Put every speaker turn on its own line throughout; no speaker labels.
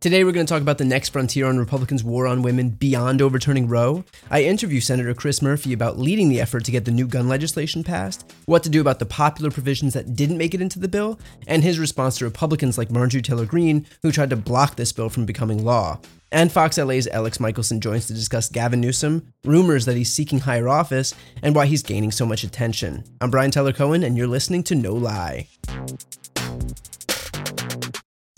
Today, we're going to talk about the next frontier on Republicans' war on women beyond overturning Roe. I interview Senator Chris Murphy about leading the effort to get the new gun legislation passed, what to do about the popular provisions that didn't make it into the bill, and his response to Republicans like Marjorie Taylor Greene, who tried to block this bill from becoming law. And Fox LA's Alex Michaelson joins to discuss Gavin Newsom, rumors that he's seeking higher office, and why he's gaining so much attention. I'm Brian Tyler Cohen, and you're listening to No Lie.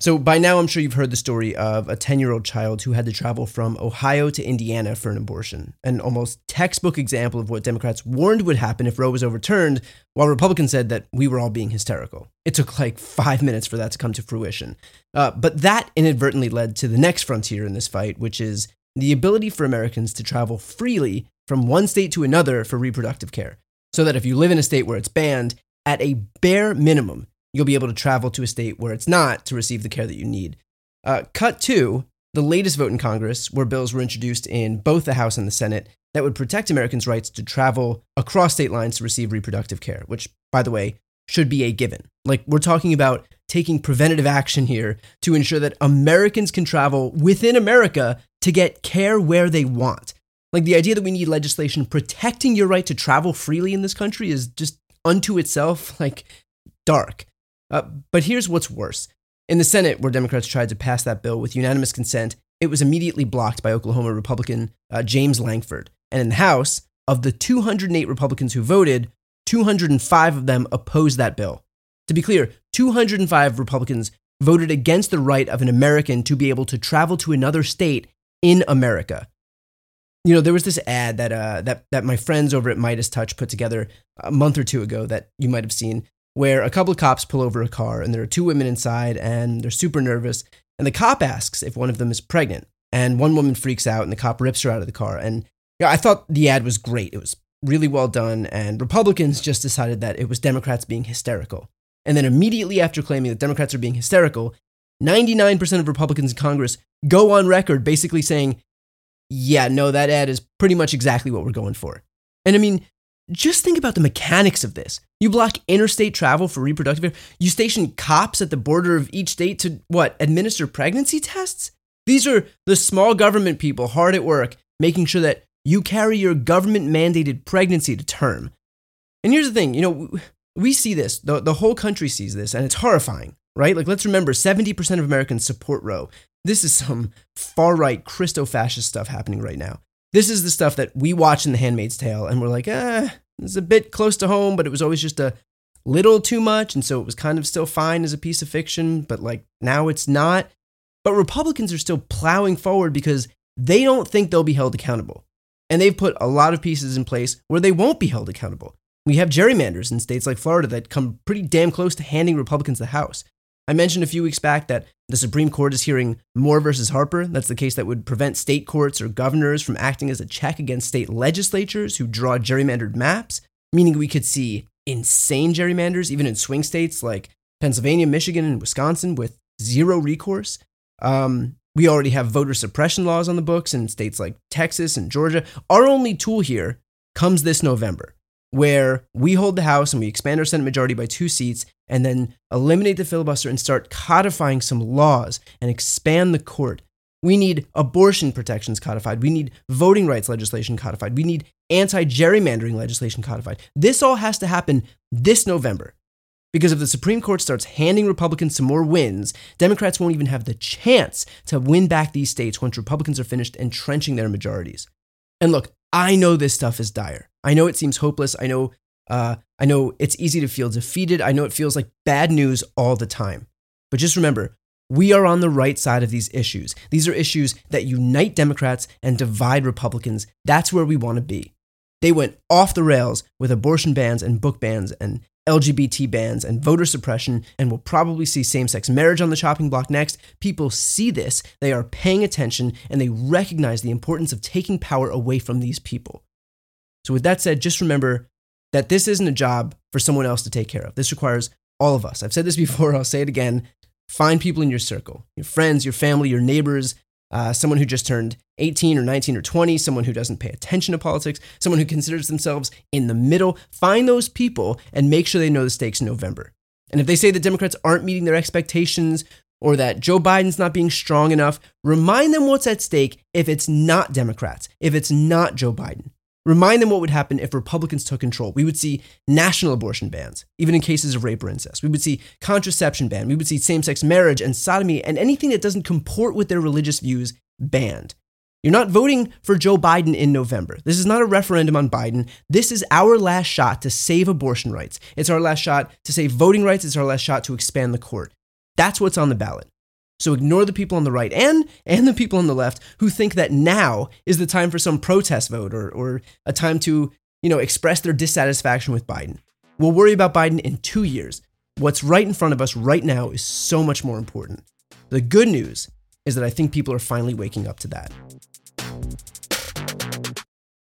So, by now, I'm sure you've heard the story of a 10 year old child who had to travel from Ohio to Indiana for an abortion. An almost textbook example of what Democrats warned would happen if Roe was overturned, while Republicans said that we were all being hysterical. It took like five minutes for that to come to fruition. Uh, but that inadvertently led to the next frontier in this fight, which is the ability for Americans to travel freely from one state to another for reproductive care. So that if you live in a state where it's banned, at a bare minimum, you'll be able to travel to a state where it's not to receive the care that you need. Uh, cut to the latest vote in Congress, where bills were introduced in both the House and the Senate that would protect Americans' rights to travel across state lines to receive reproductive care, which, by the way, should be a given. Like, we're talking about taking preventative action here to ensure that Americans can travel within America to get care where they want. Like, the idea that we need legislation protecting your right to travel freely in this country is just unto itself, like, dark. Uh, but here's what's worse. In the Senate, where Democrats tried to pass that bill with unanimous consent, it was immediately blocked by Oklahoma Republican uh, James Lankford. And in the House, of the 208 Republicans who voted, 205 of them opposed that bill. To be clear, 205 Republicans voted against the right of an American to be able to travel to another state in America. You know, there was this ad that uh, that that my friends over at Midas Touch put together a month or two ago that you might have seen where a couple of cops pull over a car and there are two women inside and they're super nervous. And the cop asks if one of them is pregnant. And one woman freaks out and the cop rips her out of the car. And know, I thought the ad was great. It was really well done. And Republicans just decided that it was Democrats being hysterical. And then immediately after claiming that Democrats are being hysterical, 99% of Republicans in Congress go on record basically saying, yeah, no, that ad is pretty much exactly what we're going for. And I mean, just think about the mechanics of this. You block interstate travel for reproductive. You station cops at the border of each state to what? Administer pregnancy tests? These are the small government people hard at work making sure that you carry your government mandated pregnancy to term. And here's the thing, you know, we see this, the, the whole country sees this, and it's horrifying, right? Like, let's remember 70% of Americans support Roe. This is some far right Christo fascist stuff happening right now. This is the stuff that we watch in The Handmaid's Tale, and we're like, eh, it's a bit close to home, but it was always just a little too much. And so it was kind of still fine as a piece of fiction, but like now it's not. But Republicans are still plowing forward because they don't think they'll be held accountable. And they've put a lot of pieces in place where they won't be held accountable. We have gerrymanders in states like Florida that come pretty damn close to handing Republicans the House. I mentioned a few weeks back that the Supreme Court is hearing Moore versus Harper. That's the case that would prevent state courts or governors from acting as a check against state legislatures who draw gerrymandered maps, meaning we could see insane gerrymanders even in swing states like Pennsylvania, Michigan, and Wisconsin with zero recourse. Um, we already have voter suppression laws on the books in states like Texas and Georgia. Our only tool here comes this November where we hold the House and we expand our Senate majority by two seats and then eliminate the filibuster and start codifying some laws and expand the court. We need abortion protections codified. We need voting rights legislation codified. We need anti gerrymandering legislation codified. This all has to happen this November. Because if the Supreme Court starts handing Republicans some more wins, Democrats won't even have the chance to win back these states once Republicans are finished entrenching their majorities. And look, I know this stuff is dire. I know it seems hopeless. I know uh, I know it's easy to feel defeated. I know it feels like bad news all the time. But just remember, we are on the right side of these issues. These are issues that unite Democrats and divide Republicans. That's where we want to be. They went off the rails with abortion bans and book bans and LGBT bans, and voter suppression, and we'll probably see same sex marriage on the chopping block next. People see this, they are paying attention, and they recognize the importance of taking power away from these people. So, with that said, just remember that this isn't a job for someone else to take care of. This requires all of us. I've said this before, I'll say it again. Find people in your circle, your friends, your family, your neighbors, uh, someone who just turned 18 or 19 or 20, someone who doesn't pay attention to politics, someone who considers themselves in the middle. Find those people and make sure they know the stakes in November. And if they say that Democrats aren't meeting their expectations or that Joe Biden's not being strong enough, remind them what's at stake if it's not Democrats, if it's not Joe Biden. Remind them what would happen if Republicans took control. We would see national abortion bans, even in cases of rape or incest. We would see contraception ban. We would see same sex marriage and sodomy and anything that doesn't comport with their religious views banned. You're not voting for Joe Biden in November. This is not a referendum on Biden. This is our last shot to save abortion rights. It's our last shot to save voting rights. It's our last shot to expand the court. That's what's on the ballot. So ignore the people on the right and and the people on the left who think that now is the time for some protest vote or or a time to, you know, express their dissatisfaction with Biden. We'll worry about Biden in 2 years. What's right in front of us right now is so much more important. The good news is that I think people are finally waking up to that.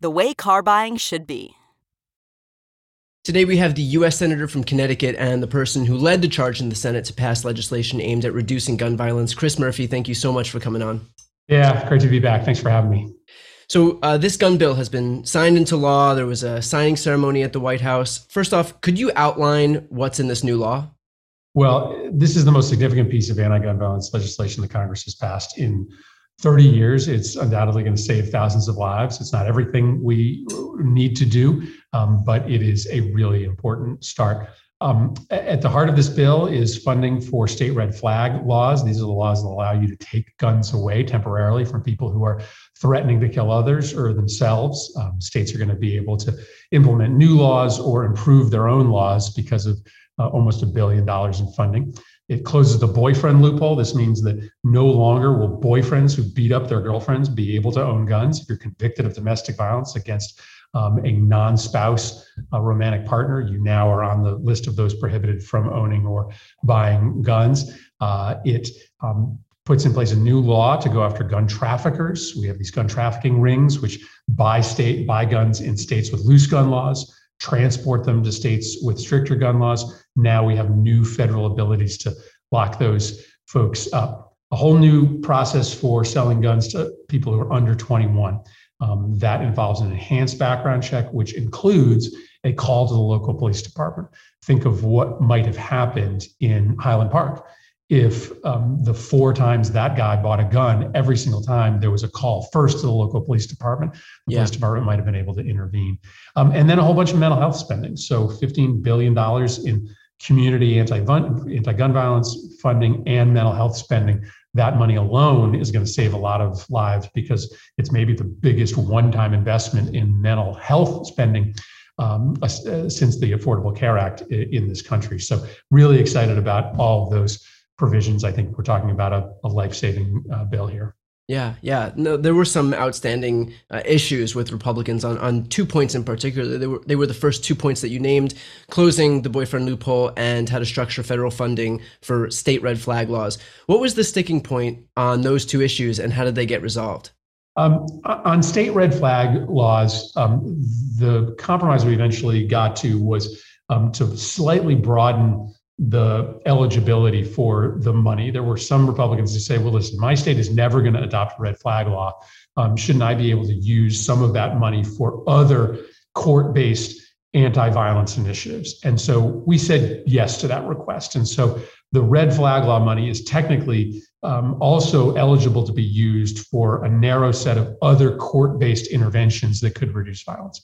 the way car buying should be.
Today, we have the U.S. Senator from Connecticut and the person who led the charge in the Senate to pass legislation aimed at reducing gun violence. Chris Murphy, thank you so much for coming on.
Yeah, great to be back. Thanks for having me.
So, uh, this gun bill has been signed into law. There was a signing ceremony at the White House. First off, could you outline what's in this new law?
Well, this is the most significant piece of anti gun violence legislation the Congress has passed in 30 years. It's undoubtedly going to save thousands of lives. It's not everything we need to do, um, but it is a really important start. Um, at the heart of this bill is funding for state red flag laws. These are the laws that allow you to take guns away temporarily from people who are threatening to kill others or themselves. Um, states are going to be able to implement new laws or improve their own laws because of uh, almost a billion dollars in funding. It closes the boyfriend loophole. This means that no longer will boyfriends who beat up their girlfriends be able to own guns. If you're convicted of domestic violence against um, a non spouse uh, romantic partner, you now are on the list of those prohibited from owning or buying guns. Uh, it um, puts in place a new law to go after gun traffickers. We have these gun trafficking rings, which buy state buy guns in states with loose gun laws transport them to states with stricter gun laws. Now we have new federal abilities to lock those folks up. A whole new process for selling guns to people who are under 21. Um, that involves an enhanced background check, which includes a call to the local police department. Think of what might have happened in Highland Park if um, the four times that guy bought a gun, every single time there was a call first to the local police department. The yeah. police department might have been able to intervene. Um, and then a whole bunch of mental health spending. So $15 billion in community anti-gun, anti-gun violence funding and mental health spending. That money alone is going to save a lot of lives because it's maybe the biggest one-time investment in mental health spending um, uh, since the Affordable Care Act in this country. So really excited about all of those provisions, I think we're talking about a, a life saving uh, bill here.
Yeah, yeah. No, there were some outstanding uh, issues with Republicans on, on two points in particular. They were they were the first two points that you named: closing the boyfriend loophole and how to structure federal funding for state red flag laws. What was the sticking point on those two issues, and how did they get resolved?
Um, on state red flag laws, um, the compromise we eventually got to was um, to slightly broaden the eligibility for the money. There were some Republicans who say, well, listen, my state is never going to adopt red flag law. Um, shouldn't I be able to use some of that money for other court based anti violence initiatives? And so we said yes to that request. And so the red flag law money is technically um, also eligible to be used for a narrow set of other court based interventions that could reduce violence.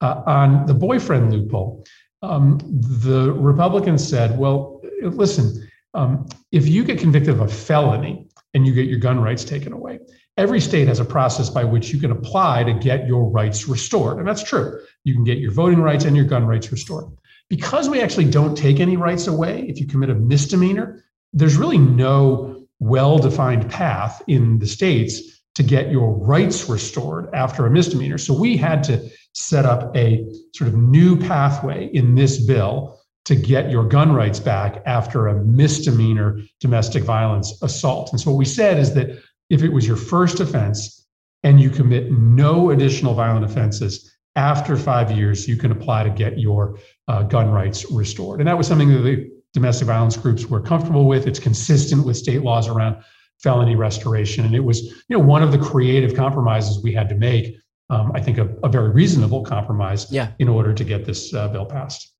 Uh, on the boyfriend loophole, um, the Republicans said, well, listen, um, if you get convicted of a felony and you get your gun rights taken away, every state has a process by which you can apply to get your rights restored. And that's true. You can get your voting rights and your gun rights restored. Because we actually don't take any rights away if you commit a misdemeanor, there's really no well defined path in the states to get your rights restored after a misdemeanor. So we had to set up a sort of new pathway in this bill to get your gun rights back after a misdemeanor domestic violence assault. And so what we said is that if it was your first offense and you commit no additional violent offenses after five years, you can apply to get your uh, gun rights restored. And that was something that the domestic violence groups were comfortable with. It's consistent with state laws around felony restoration. And it was, you know, one of the creative compromises we had to make um, I think, a, a, very reasonable compromise
yeah.
in order to get this uh, bill passed.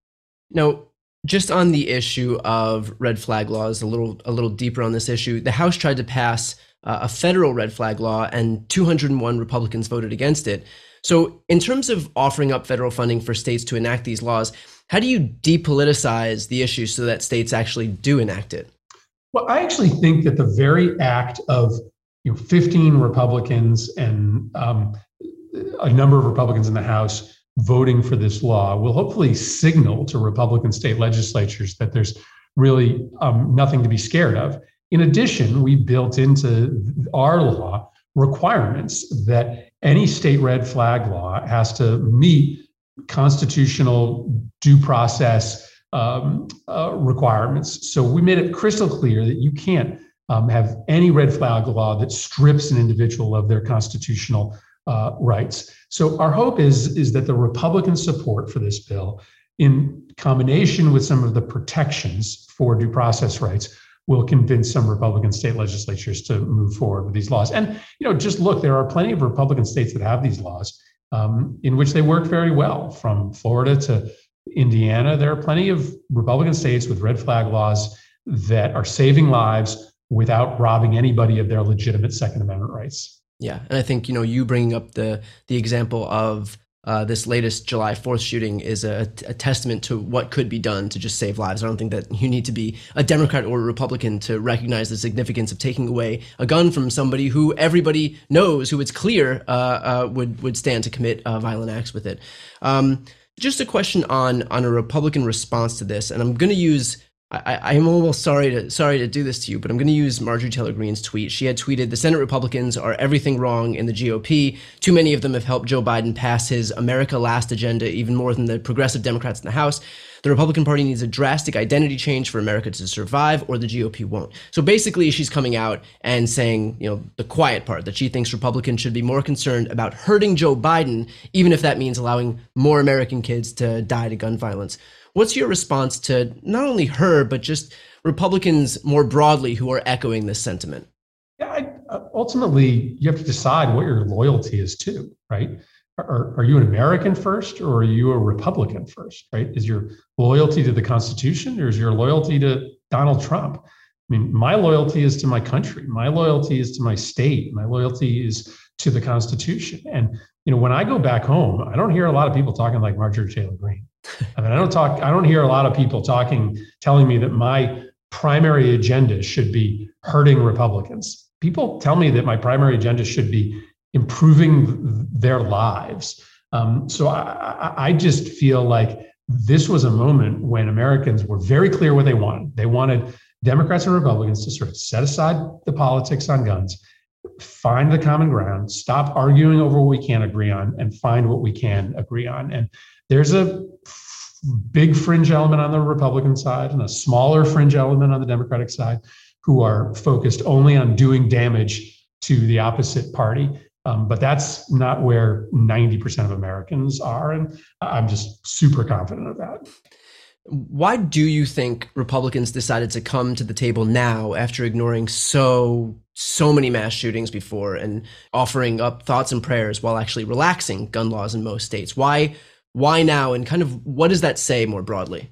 Now, just on the issue of red flag laws, a little a little deeper on this issue, the House tried to pass uh, a federal red flag law, and 201 Republicans voted against it. So, in terms of offering up federal funding for states to enact these laws, how do you depoliticize the issue so that states actually do enact it?
Well, I actually think that the very act of you know 15 Republicans and um, a number of Republicans in the House voting for this law will hopefully signal to Republican state legislatures that there's really um, nothing to be scared of. In addition, we built into our law requirements that any state red flag law has to meet constitutional due process um, uh, requirements. So we made it crystal clear that you can't um, have any red flag law that strips an individual of their constitutional uh, rights. So our hope is, is that the Republican support for this bill, in combination with some of the protections for due process rights, will convince some Republican state legislatures to move forward with these laws. And you know, just look, there are plenty of Republican states that have these laws um, in which they work very well, from Florida to Indiana. There are plenty of Republican states with red flag laws that are saving lives without robbing anybody of their legitimate Second Amendment rights.
Yeah, and I think you know you bringing up the the example of uh, this latest July 4th shooting is a, a, testament to what could be done to just save lives. I don't think that you need to be a Democrat or a Republican to recognize the significance of taking away a gun from somebody who everybody knows, who it's clear uh, uh, would would stand to commit uh, violent acts with it. Um, just a question on on a Republican response to this, and I'm going to use I, am almost sorry to sorry to do this to you, but I'm going to use Marjorie Taylor Greene's tweet. She had tweeted, "The Senate Republicans are everything wrong in the GOP. Too many of them have helped Joe Biden pass his America Last agenda, even more than the progressive Democrats in the House. The Republican Party needs a drastic identity change for America to survive, or the GOP won't." So basically, she's coming out and saying, you know, the quiet part that she thinks Republicans should be more concerned about hurting Joe Biden, even if that means allowing more American kids to die to gun violence. What's your response to not only her, but just Republicans more broadly who are echoing this sentiment?
Yeah, I, uh, ultimately, you have to decide what your loyalty is to, right? Are, are you an American first or are you a Republican first, right? Is your loyalty to the Constitution or is your loyalty to Donald Trump? I mean, my loyalty is to my country. My loyalty is to my state. My loyalty is to the Constitution. And you know, when I go back home, I don't hear a lot of people talking like Marjorie Taylor Greene. I mean, I don't talk, I don't hear a lot of people talking, telling me that my primary agenda should be hurting Republicans. People tell me that my primary agenda should be improving their lives. Um, so I, I just feel like this was a moment when Americans were very clear what they wanted. They wanted Democrats and Republicans to sort of set aside the politics on guns, find the common ground, stop arguing over what we can't agree on, and find what we can agree on. And there's a big fringe element on the Republican side and a smaller fringe element on the Democratic side who are focused only on doing damage to the opposite party. Um, but that's not where 90% of Americans are. And I'm just super confident of that.
Why do you think Republicans decided to come to the table now after ignoring so so many mass shootings before and offering up thoughts and prayers while actually relaxing gun laws in most states? Why why now and kind of what does that say more broadly?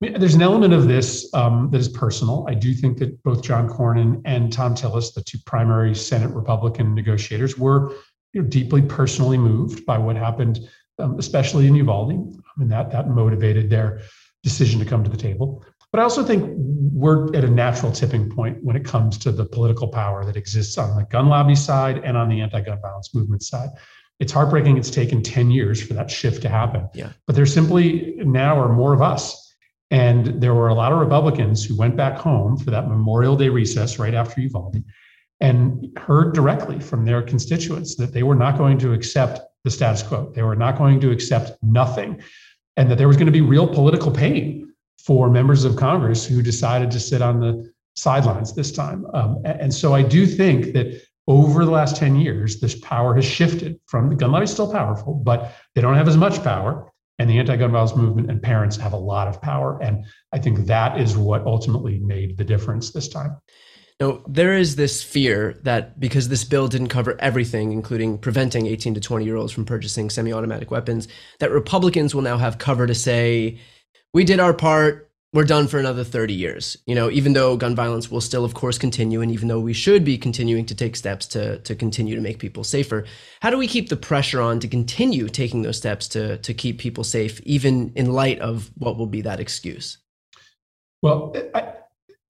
There's an element of this um, that is personal. I do think that both John Cornyn and Thom Tillis, the two primary Senate Republican negotiators, were you know, deeply personally moved by what happened, um, especially in Uvalde. I mean, that that motivated their decision to come to the table. But I also think we're at a natural tipping point when it comes to the political power that exists on the gun lobby side and on the anti-gun violence movement side. It's heartbreaking it's taken 10 years for that shift to happen.
Yeah.
But there simply now are more of us. And there were a lot of Republicans who went back home for that Memorial Day recess right after Uvalde and heard directly from their constituents that they were not going to accept the status quo. They were not going to accept nothing and that there was going to be real political pain for members of Congress who decided to sit on the sidelines this time. Um, and so I do think that over the last 10 years, this power has shifted from the gun lobby is still powerful, but they don't have as much power. And the anti gun violence movement and parents have a lot of power. And I think that is what ultimately made the difference this time.
Now, there is this fear that because this bill didn't cover everything, including preventing 18 to 20 year olds from purchasing semi automatic weapons, that Republicans will now have cover to say, we did our part, we're done for another 30 years. You know, even though gun violence will still, of course, continue, and even though we should be continuing to take steps to, to continue to make people safer, how do we keep the pressure on to continue taking those steps to, to keep people safe, even in light of what will be that excuse?
Well, I,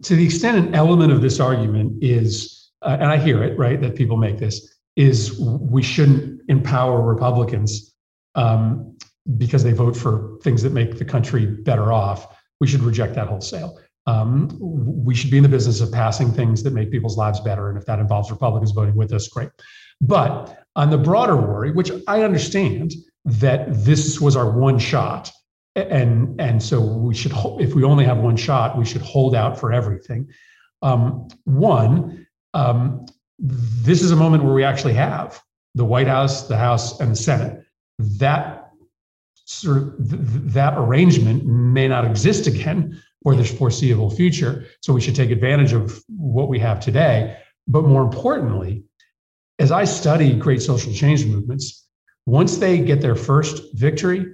to the extent an element of this argument is, uh, and I hear it, right, that people make this, is we shouldn't empower Republicans um, because they vote for things that make the country better off. We should reject that wholesale. Um, we should be in the business of passing things that make people's lives better. And if that involves Republicans voting with us, great. But on the broader worry, which I understand that this was our one shot and and so we should if we only have one shot we should hold out for everything um, one um, this is a moment where we actually have the white house the house and the senate that sort of th- that arrangement may not exist again for the foreseeable future. So we should take advantage of what we have today. But more importantly as i study great social change movements once they get their first victory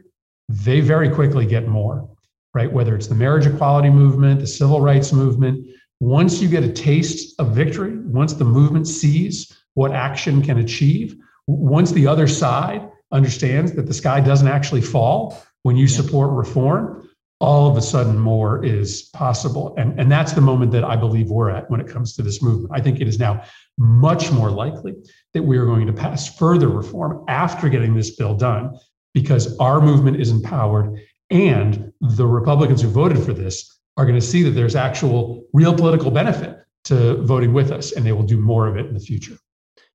they very quickly get more, right? Whether it's the marriage equality movement, the civil rights movement, once you get a taste of victory, once the movement sees what action can achieve, once the other side understands that the sky doesn't actually fall when you support reform, all of a sudden more is possible. And, and that's the moment that I believe we're at when it comes to this movement. I think it is now much more likely that we are going to pass further reform after getting this bill done because our movement is empowered and the Republicans who voted for this are going to see that there's actual real political benefit to voting with us and they will do more of it in the future.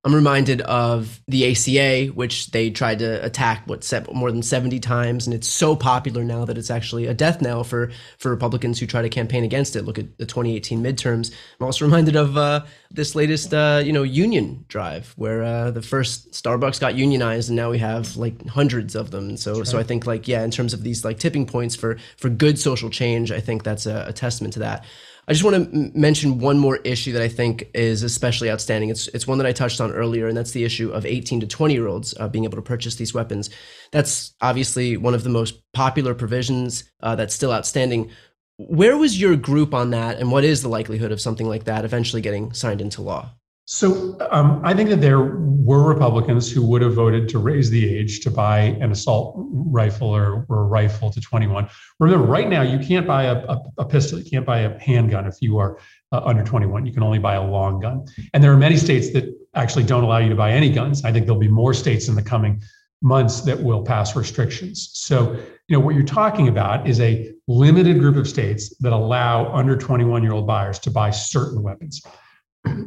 I'm reminded of the ACA, which they tried to attack what more than 70 times, and it's so popular now that it's actually a death knell for for Republicans who try to campaign against it. Look at the 2018 midterms. I'm also reminded of uh, this latest, uh, you know, union drive where uh, the first Starbucks got unionized, and now we have like hundreds of them. And so, right. so I think like yeah, in terms of these like tipping points for for good social change, I think that's a, a testament to that. I just want to mention one more issue that I think is especially outstanding. It's it's one that I touched on earlier, and that's the issue of 18 to 20 year olds uh, being able to purchase these weapons. That's obviously one of the most popular provisions uh, that's still outstanding. Where was your group on that, and what is the likelihood of something like that eventually getting signed into law?
So um, I think that there were Republicans who would have voted to raise the age to buy an assault rifle or, or a rifle to 21. Remember, right now you can't buy a, a, a pistol, you can't buy a handgun if you are uh, under 21. You can only buy a long gun. And there are many states that actually don't allow you to buy any guns. I think there'll be more states in the coming months that will pass restrictions. So, you know, what you're talking about is a limited group of states that allow under 21 year old buyers to buy certain weapons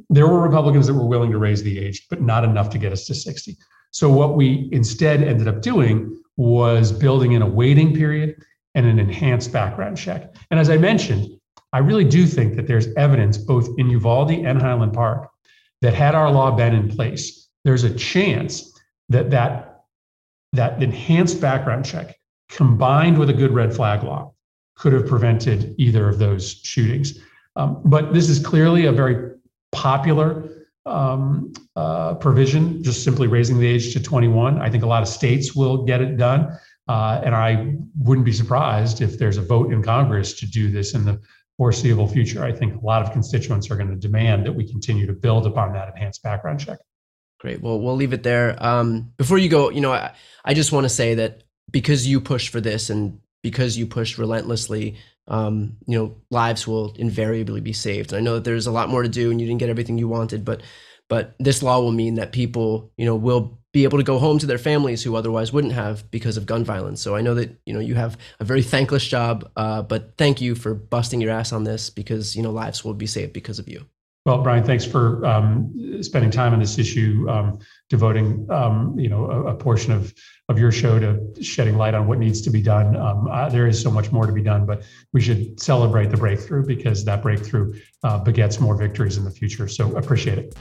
there were Republicans that were willing to raise the age, but not enough to get us to 60. So what we instead ended up doing was building in a waiting period and an enhanced background check. And as I mentioned, I really do think that there's evidence both in Uvalde and Highland Park that had our law been in place, there's a chance that that, that enhanced background check combined with a good red flag law could have prevented either of those shootings. Um, but this is clearly a very popular um, uh, provision, just simply raising the age to 21. I think a lot of states will get it done. Uh, and I wouldn't be surprised if there's a vote in Congress to do this in the foreseeable future. I think a lot of constituents are going to demand that we continue to build upon that enhanced background check.
Great. Well, we'll leave it there. Um, before you go, you know, I, I just want to say that because you pushed for this and because you pushed relentlessly, um, you know, lives will invariably be saved. And I know that there's a lot more to do and you didn't get everything you wanted, but but this law will mean that people, you know, will be able to go home to their families who otherwise wouldn't have because of gun violence. So I know that you know you have a very thankless job, uh, but thank you for busting your ass on this because you know lives will be saved because of you.
Well, Brian, thanks for um, spending time on this issue, um, devoting um, you know a, a, portion of of your show to shedding light on what needs to be done. Um, uh, there is so much more to be done, but we should celebrate the breakthrough because that breakthrough uh, begets more victories in the future. So appreciate it.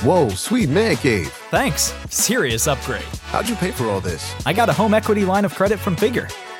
Whoa, sweet man cave.
Thanks. Serious upgrade.
How'd you pay for all this?
I got a home equity line of credit from Figure.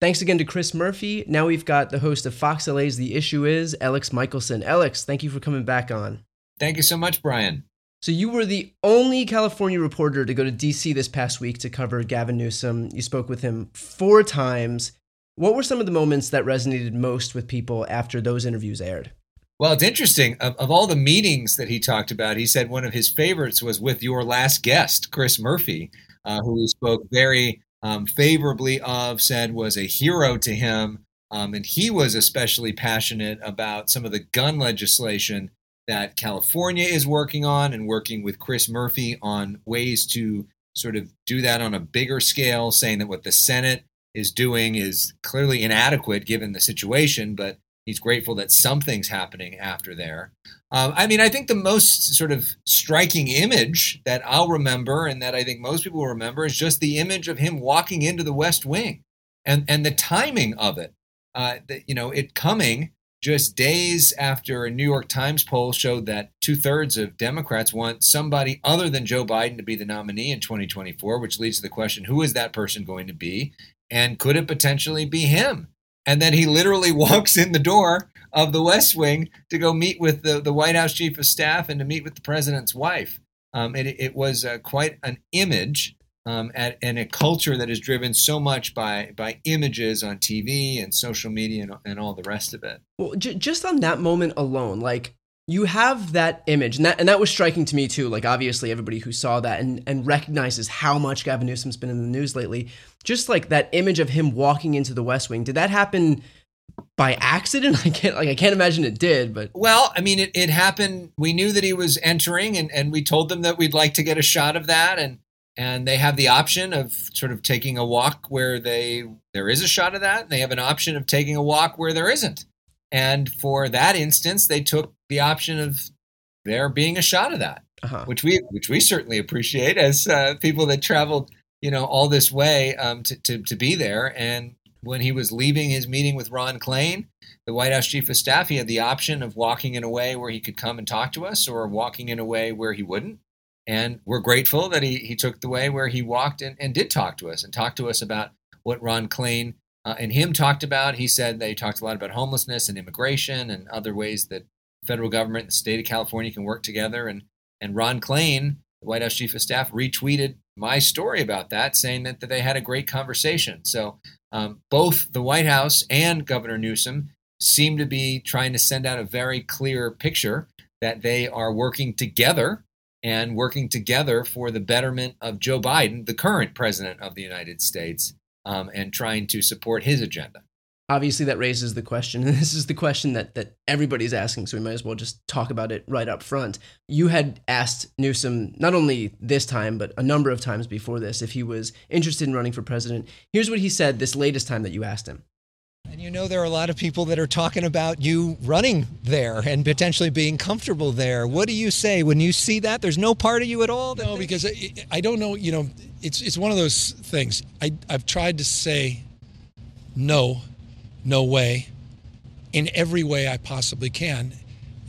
Thanks again to Chris Murphy. Now we've got the host of Fox LA's The Issue Is, Alex Michaelson. Alex, thank you for coming back on.
Thank you so much, Brian.
So you were the only California reporter to go to DC this past week to cover Gavin Newsom. You spoke with him four times. What were some of the moments that resonated most with people after those interviews aired?
Well, it's interesting. Of, of, all the meetings that he talked about, he said one of his favorites was with your last guest, Chris Murphy, uh, who he spoke very um, favorably of, said was a hero to him. Um, and he was especially passionate about some of the gun legislation that California is working on and working with Chris Murphy on ways to sort of do that on a bigger scale, saying that what the Senate is doing is clearly inadequate given the situation, but he's grateful that something's happening after there. Um, I mean, I think the most sort of striking image that I'll remember and that I think most people will remember is just the image of him walking into the West Wing and, and the timing of it. Uh, you know, it coming just days after a New York Times poll showed that two thirds of Democrats want somebody other than Joe Biden to be the nominee in 2024, which leads to the question who is that person going to be? And could it potentially be him? And then he literally walks in the door of the West Wing to go meet with the, the White House chief of staff and to meet with the president's wife. Um, it, it was uh, quite an image um, at, and a culture that is driven so much by by images on TV and social media and, and all the rest of it.
Well, j- just on that moment alone, like you have that image, and that and that was striking to me too. Like obviously, everybody who saw that and and recognizes how much Gavin Newsom's been in the news lately, just like that image of him walking into the West Wing. Did that happen? by accident i can't like i can't imagine it did but
well i mean it, it happened we knew that he was entering and, and we told them that we'd like to get a shot of that and and they have the option of sort of taking a walk where they there is a shot of that and they have an option of taking a walk where there isn't and for that instance they took the option of there being a shot of that uh-huh. which we which we certainly appreciate as uh, people that traveled you know all this way um, to, to to be there and when he was leaving his meeting with Ron Klain, the White House chief of staff, he had the option of walking in a way where he could come and talk to us or walking in a way where he wouldn't. And we're grateful that he, he took the way where he walked and, and did talk to us and talked to us about what Ron Klain uh, and him talked about. He said they talked a lot about homelessness and immigration and other ways that federal government and the state of California can work together. And, and Ron Klain, the White House chief of staff, retweeted my story about that, saying that, that they had a great conversation. So um, both the White House and Governor Newsom seem to be trying to send out a very clear picture that they are working together and working together for the betterment of Joe Biden, the current president of the United States, um, and trying to support his agenda.
Obviously, that raises the question, and this is the question that, that everybody's asking, so we might as well just talk about it right up front. You had asked Newsom, not only this time, but a number of times before this, if he was interested in running for president. Here's what he said this latest time that you asked him.
And you know, there are a lot of people that are talking about you running there and potentially being comfortable there. What do you say when you see that? There's no part of you at all?
No, because I, I don't know. You know, it's it's one of those things. I I've tried to say no, no way, in every way I possibly can,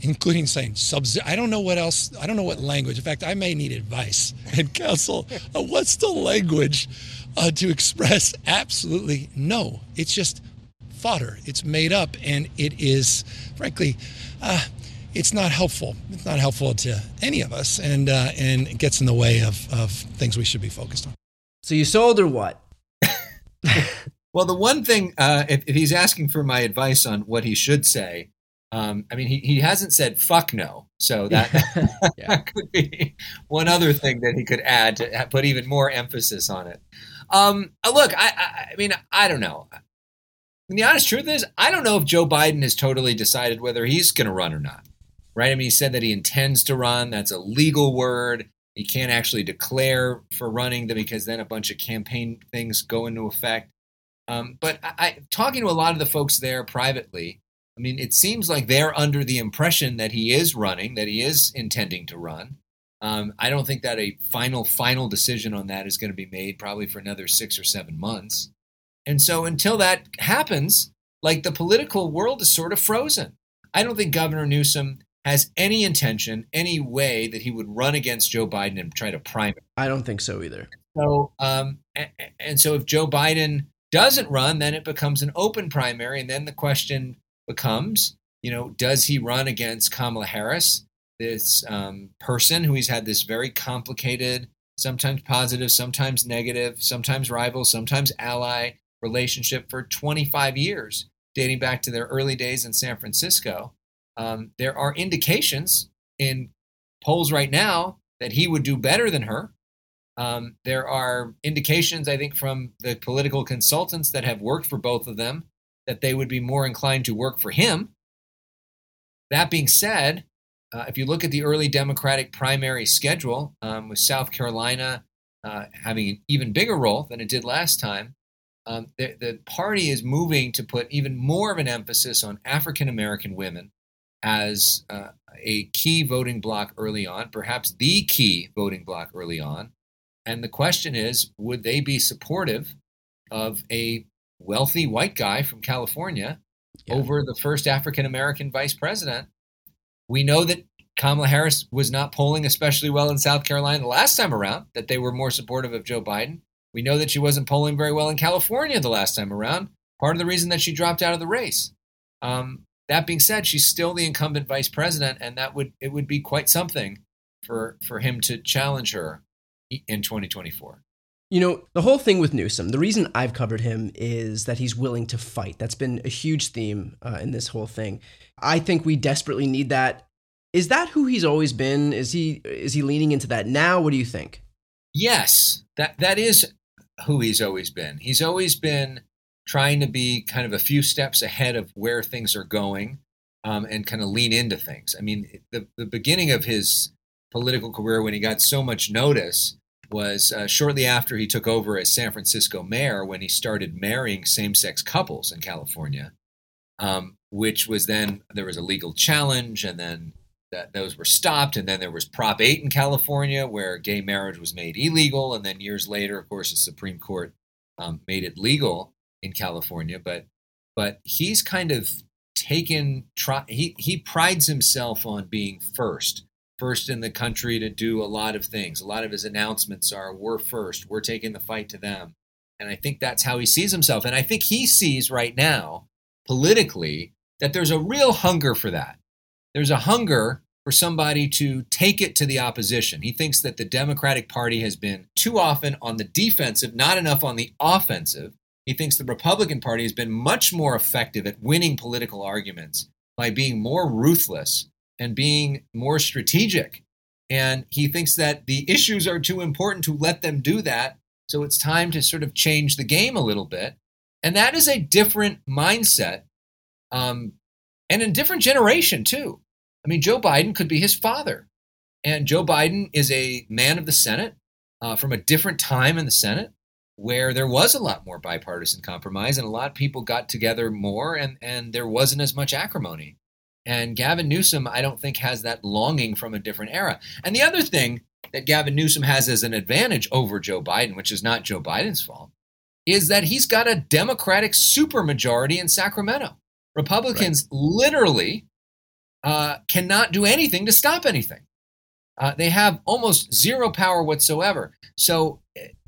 including saying sub. I don't know what else. I don't know what language. In fact, I may need advice and counsel. what's the language uh, to express absolutely no? It's just fodder. It's made up, and it is, frankly, uh, it's not helpful. It's not helpful to any of us, and uh, and it gets in the way of of things we should be focused on.
So you sold or what?
well, the one thing, uh, if, if, he's asking for my advice on what he should say, um, I mean, he, he hasn't said fuck no. So that, yeah. that could be one other thing that he could add to put even more emphasis on it. Um, uh, look, I, I, I mean, I don't know. And the honest truth is, I don't know if Joe Biden has totally decided whether he's going to run or not. Right? I mean, he said that he intends to run. That's a legal word. He can't actually declare for running because then a bunch of campaign things go into effect. Um, but I, I, talking to a lot of the folks there privately, I mean, it seems like they're under the impression that he is running, that he is intending to run. Um, I don't think that a final, final decision on that is going to be made probably for another six or seven months. And so until that happens, like the political world is sort of frozen. I don't think Governor Newsom has any intention, any way that he would run against Joe Biden and try to prime him.
I don't think so either.
So, um, and, and so if Joe Biden doesn't run, then it becomes an open primary, and then the question becomes, you know, does he run against Kamala Harris, this um, person who he's had this very complicated, sometimes positive, sometimes negative, sometimes rival, sometimes ally relationship for 25 years, dating back to their early days in San Francisco. Um, there are indications in polls right now that he would do better than her. Um, there are indications, I think, from the political consultants that have worked for both of them that they would be more inclined to work for him. That being said, uh, if you look at the early Democratic primary schedule, um, with South Carolina uh, having an even bigger role than it did last time, um, the, the party is moving to put even more of an emphasis on African American women as uh, a key voting bloc early on, perhaps the key voting bloc early on. And the question is would they be supportive of a wealthy white guy from California yeah. over the first African American vice president? We know that Kamala Harris was not polling especially well in South Carolina the last time around, that they were more supportive of Joe Biden. We know that she wasn't polling very well in California the last time around. Part of the reason that she dropped out of the race. Um, that being said, she's still the incumbent vice president, and that would it would be quite something for for him to challenge her in 2024.
You know, the whole thing with Newsom, the reason I've covered him is that he's willing to fight. That's been a huge theme uh, in this whole thing. I think we desperately need that. Is that who he's always been? Is he is he leaning into that now? What do you think?
Yes, that that is who he's always been. He's always been trying to be kind of a few steps ahead of where things are going um, and kind of lean into things. I mean, the, the beginning of his political career when he got so much notice was uh, shortly after he took over as San Francisco mayor when he started marrying same sex couples in California, um, which was then there was a legal challenge and then that those were stopped. And then there was Prop 8 in California, where gay marriage was made illegal. And then years later, of course, the Supreme Court um, made it legal. In California, but but he's kind of taken try, he he prides himself on being first first in the country to do a lot of things. A lot of his announcements are we're first we're taking the fight to them. And i think that's how he sees himself. And i think he sees right now politically that there's a real hunger for that. There's a hunger for somebody to take it to the opposition. He thinks that the democratic party has been too often on the defensive not enough on the offensive he thinks the Republican Party has been much more effective at winning political arguments by being more ruthless and being more strategic. And he thinks that the issues are too important to let them do that. So it's time to sort of change the game a little bit. And that is a different mindset um, and a different generation, too. I mean, Joe Biden could be his father. And Joe Biden is a man of the Senate uh, from a different time in the Senate where there was a lot more bipartisan compromise and a lot of people got together more and, and there wasn't as much acrimony. And Gavin Newsom, I don't think, has that longing from a different era. And the other thing that Gavin Newsom has as an advantage over Joe Biden, which is not Joe Biden's fault, is that he's got a Democratic supermajority in Sacramento. Republicans right. literally uh, cannot do anything to stop anything. Uh, they have almost zero power whatsoever. So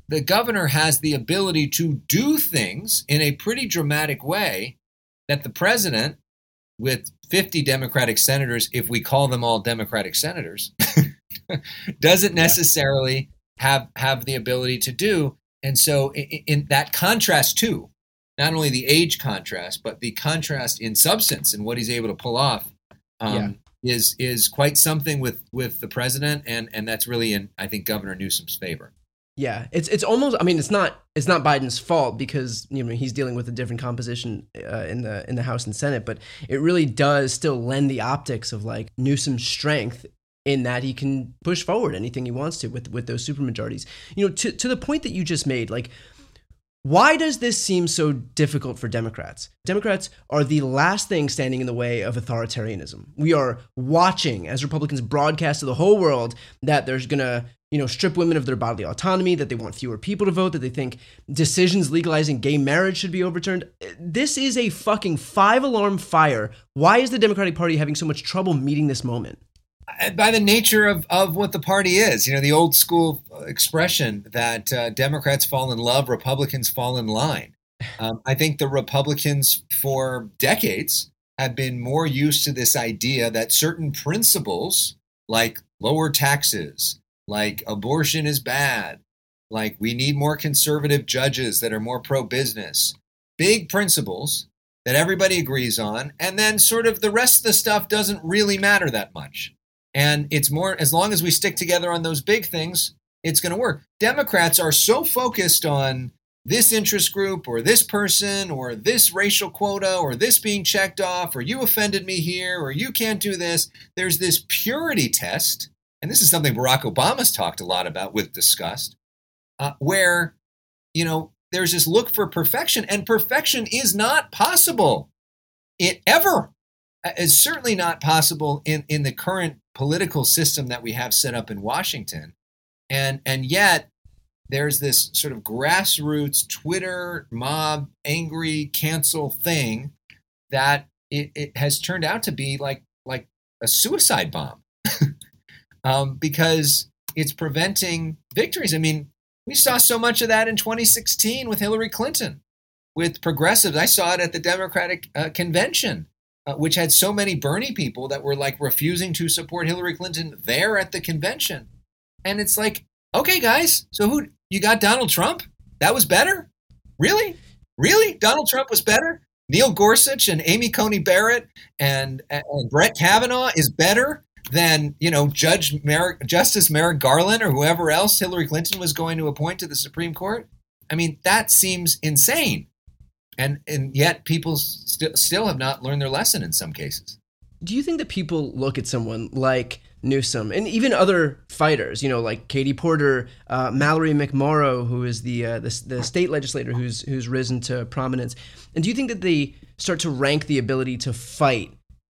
the governor has the ability to do things in a pretty dramatic way that the president, with 50 Democratic senators, if we call them all Democratic senators, doesn't necessarily have, have the ability to do. And so, in, in, that contrast, too, not only the age contrast, but the contrast in substance and what he's able to pull off. Um, yeah. Is is quite something with with the president, and and that's really in I think Governor Newsom's favor.
Yeah, it's it's almost. I mean, it's not it's not Biden's fault because you know he's dealing with a different composition uh, in the in the House and Senate, but it really does still lend the optics of like Newsom's strength in that he can push forward anything he wants to with with those supermajorities. You know, to to the point that you just made, like why does this seem so difficult for Democrats? Democrats are the last thing standing in the way of authoritarianism. We are watching as Republicans broadcast to the whole world that there's going to, you know, strip women of their bodily autonomy, that they want fewer people to vote, that they think decisions legalizing gay marriage should be overturned. This is a fucking five alarm fire. Why is the Democratic Party having so much trouble meeting this moment?
by the nature of, of what the party is. You know, the old school expression that uh, Democrats fall in love, Republicans fall in line. Um, I think the Republicans for decades have been more used to this idea that certain principles, like lower taxes, like abortion is bad, like we need more conservative judges that are more pro business, big principles that everybody agrees on, and then sort of the rest of the stuff doesn't really matter that much. And it's more, as long as we stick together on those big things, it's going to work. Democrats are so focused on this interest group or this person or this racial quota or this being checked off or you offended me here or you can't do this. There's this purity test. And this is something Barack Obama's talked a lot about with disgust, uh, where, you know, there's this look for perfection, and perfection is not possible. It ever uh, is certainly not possible in, in the current political system that we have set up in Washington. And, and yet, there's this sort of grassroots Twitter mob angry cancel thing that it, it has turned out to be like like a suicide bomb um, because it's preventing victories. I mean, we saw so much of that in 2016 with Hillary Clinton, with progressives. I saw it at the Democratic uh, convention uh, which had so many Bernie people that were like refusing to support Hillary Clinton there at the convention. And it's like, okay, guys, so who you got Donald Trump? That was better? Really? Really? Donald Trump was better? Neil Gorsuch and Amy Coney Barrett and, and Brett Kavanaugh is better than you know Judge Merrick, Justice Merrick Garland or whoever else Hillary Clinton was going to appoint to the Supreme Court. I mean, that seems insane and and yet people st- still have not learned their lesson in some cases.
Do you think that people look at someone like Newsom and even other fighters, you know, like Katie Porter, uh, Mallory McMorrow, who is the, uh, the, the state legislator who's who's risen to prominence, and do you think that they start to rank the ability to fight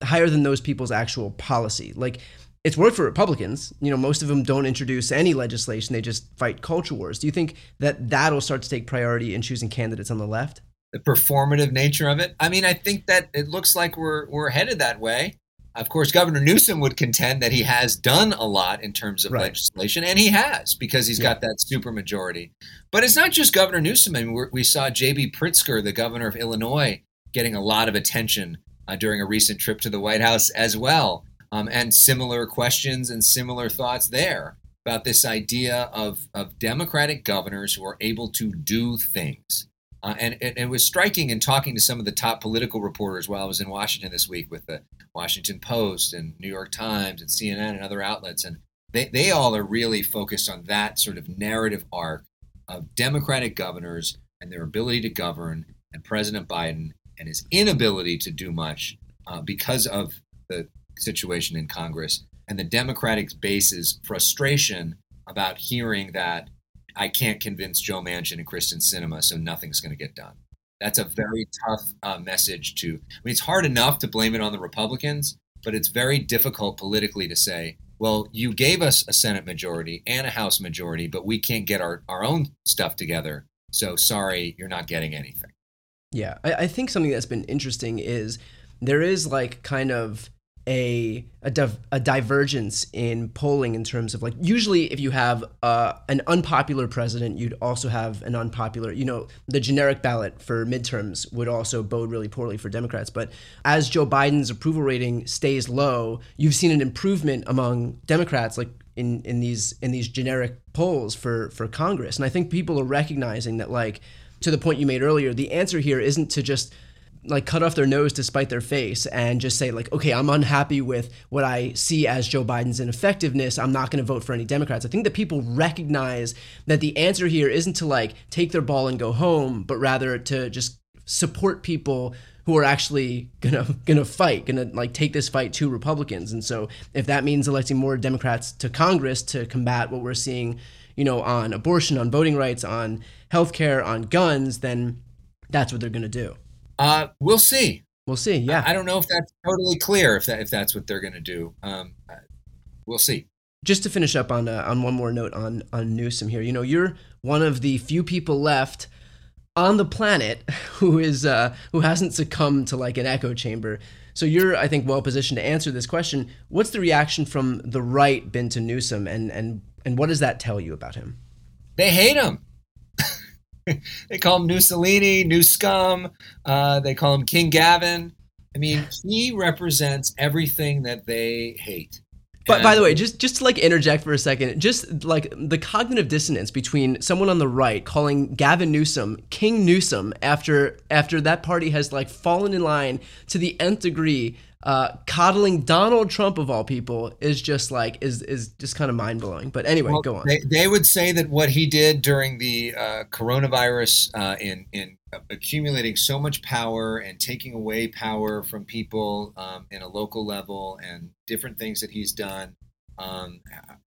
higher than those people's actual policy? Like it's worked for Republicans. You know, most of them don't introduce any legislation; they just fight culture wars. Do you think that that'll start to take priority in choosing candidates on the left?
the performative nature of it. I mean, I think that it looks like we're we're headed that way. Of course, Governor Newsom would contend that he has done a lot in terms of
Right.
legislation, and he has because he's got that supermajority. But it's not just Governor Newsom. I mean, we're, we saw J.B. Pritzker, the governor of Illinois, getting a lot of attention uh, during a recent trip to the White House as well, um, and similar questions and similar thoughts there about this idea of, of Democratic governors who are able to do things. Uh, and it, it was striking in talking to some of the top political reporters while I was in Washington this week with the Washington Post and New York Times and CNN and other outlets. And they, they all are really focused on that sort of narrative arc of Democratic governors and their ability to govern, and President Biden and his inability to do much uh, because of the situation in Congress and the Democratic base's frustration about hearing that I can't convince Joe Manchin and Kyrsten Sinema, so nothing's going to get done. That's a very tough uh, message to. I mean, it's hard enough to blame it on the Republicans, but it's very difficult politically to say, well, you gave us a Senate majority and a House majority, but we can't get our, our own stuff together. So sorry, you're not getting anything.
Yeah, I, I think something that's been interesting is there is like kind of a a, div- a divergence in polling in terms of like usually if you have uh, an unpopular president, you'd also have an unpopular. You know, the generic ballot for midterms would also bode really poorly for Democrats. But as Joe Biden's approval rating stays low, you've seen an improvement among Democrats, like in in these in these generic polls for for Congress. And I think people are recognizing that like to the point you made earlier, the answer here isn't to just like cut off their nose to spite their face and just say like okay i'm unhappy with what i see as joe biden's ineffectiveness. I'm not going to vote for any democrats. I think that people recognize that the answer here isn't to like take their ball and go home but rather to just support people who are actually gonna gonna fight gonna like take this fight to republicans. And so if that means electing more democrats to congress to combat what we're seeing you know on abortion on voting rights on healthcare on guns then that's what they're gonna do
Uh, we'll see.
We'll see. Yeah.
I, I don't know if that's totally clear if that if that's what they're going to do. Um, uh, we'll see.
Just to finish up on uh, on one more note on on Newsom here. You know, you're one of the few people left on the planet who is uh, who hasn't succumbed to like an echo chamber. So you're, I think, well positioned to answer this question. What's the reaction from the right been to Newsom, and and and what does that tell you about him?
They hate him. they call him Mussolini, new scum. Uh, they call him King Gavin. I mean, he represents everything that they hate.
But by the way, just just to like interject for a second, just like the cognitive dissonance between someone on the right calling Gavin Newsom King Newsom after after that party has like fallen in line to the nth degree, uh, coddling Donald Trump of all people is just like is is just kind of mind blowing. But anyway,
Well,
go on.
They, they would say that what he did during the uh, coronavirus uh, in in accumulating so much power and taking away power from people um, in a local level and different things that he's done. Um,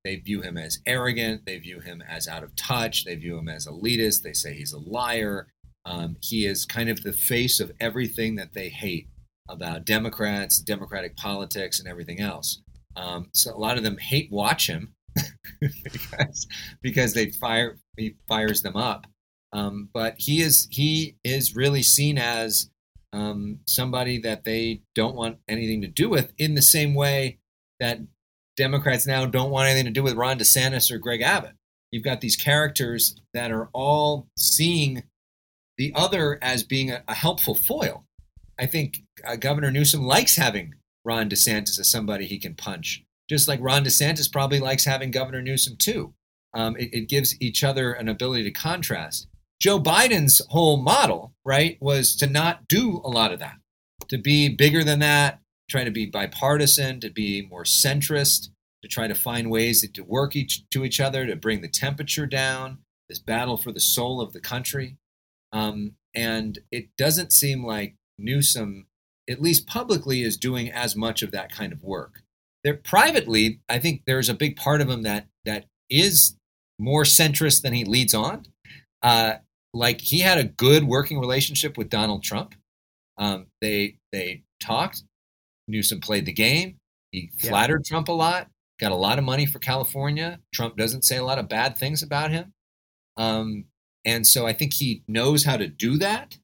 they view him as arrogant. They view him as out of touch. They view him as elitist. They say he's a liar. Um, he is kind of the face of everything that they hate about Democrats, Democratic politics, and everything else. Um, so a lot of them hate watch him because because they fire he fires them up. Um, but he is he is really seen as um, somebody that they don't want anything to do with. In the same way that Democrats now don't want anything to do with Ron DeSantis or Greg Abbott. You've got these characters that are all seeing the other as being a, a helpful foil. I think uh, Governor Newsom likes having Ron DeSantis as somebody he can punch, just like Ron DeSantis probably likes having Governor Newsom too. Um, it, it gives each other an ability to contrast. Joe Biden's whole model, right, was to not do a lot of that, to be bigger than that, try to be bipartisan, to be more centrist, to try to find ways to work each to each other, to bring the temperature down. This battle for the soul of the country, um, and it doesn't seem like Newsom, at least publicly, is doing as much of that kind of work. There, privately, I think there's a big part of him that that is more centrist than he leads on. Uh, like he had a good working relationship with Donald Trump. Um, they they talked. Newsom played the game. He
Yeah.
flattered Trump a lot. Got a lot of money for California. Trump doesn't say a lot of bad things about him. Um, and so I think he knows how to do that.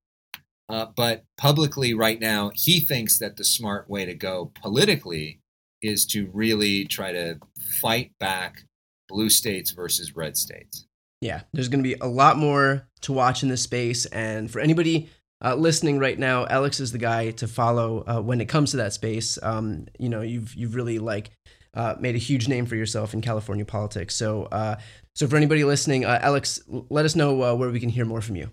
Uh, but publicly, right now, he thinks that the smart way to go politically is to really try to fight back blue states versus red states.
Yeah, there's going to be a lot more to watch in this space. And for anybody uh, listening right now, Alex is the guy to follow uh, when it comes to that space. Um, you know, you've you've really like uh, made a huge name for yourself in California politics. So, uh, so for anybody listening, uh, Alex, let us know uh, where we can hear more from you.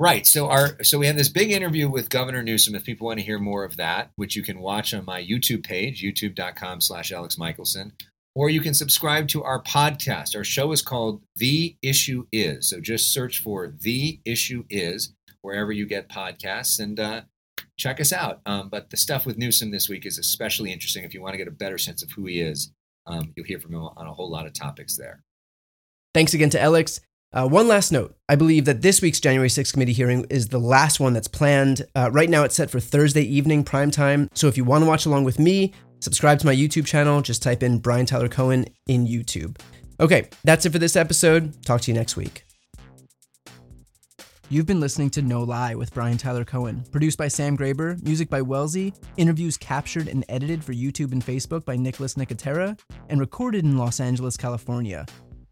Right. So our so we had this big interview with Governor Newsom. If people want to hear more of that, which you can watch on my YouTube page, youtube.com slash Alex Michaelson, or you can subscribe to our podcast. Our show is called The Issue Is. So just search for The Issue Is wherever you get podcasts and uh, check us out. Um, but the stuff with Newsom this week is especially interesting. If you want to get a better sense of who he is, um, you'll hear from him on a whole lot of topics there.
Thanks again to Alex. Uh, one last note. I believe that this week's January 6th committee hearing is the last one that's planned. Uh, right now, it's set for Thursday evening prime time. So if you want to watch along with me, subscribe to my YouTube channel. Just type in Brian Tyler Cohen in YouTube. Okay, that's it for this episode. Talk to you next week. You've been listening to No Lie with Brian Tyler Cohen, produced by Sam Graber, music by Wellesley, interviews captured and edited for YouTube and Facebook by Nicholas Nicotera, and recorded in Los Angeles, California.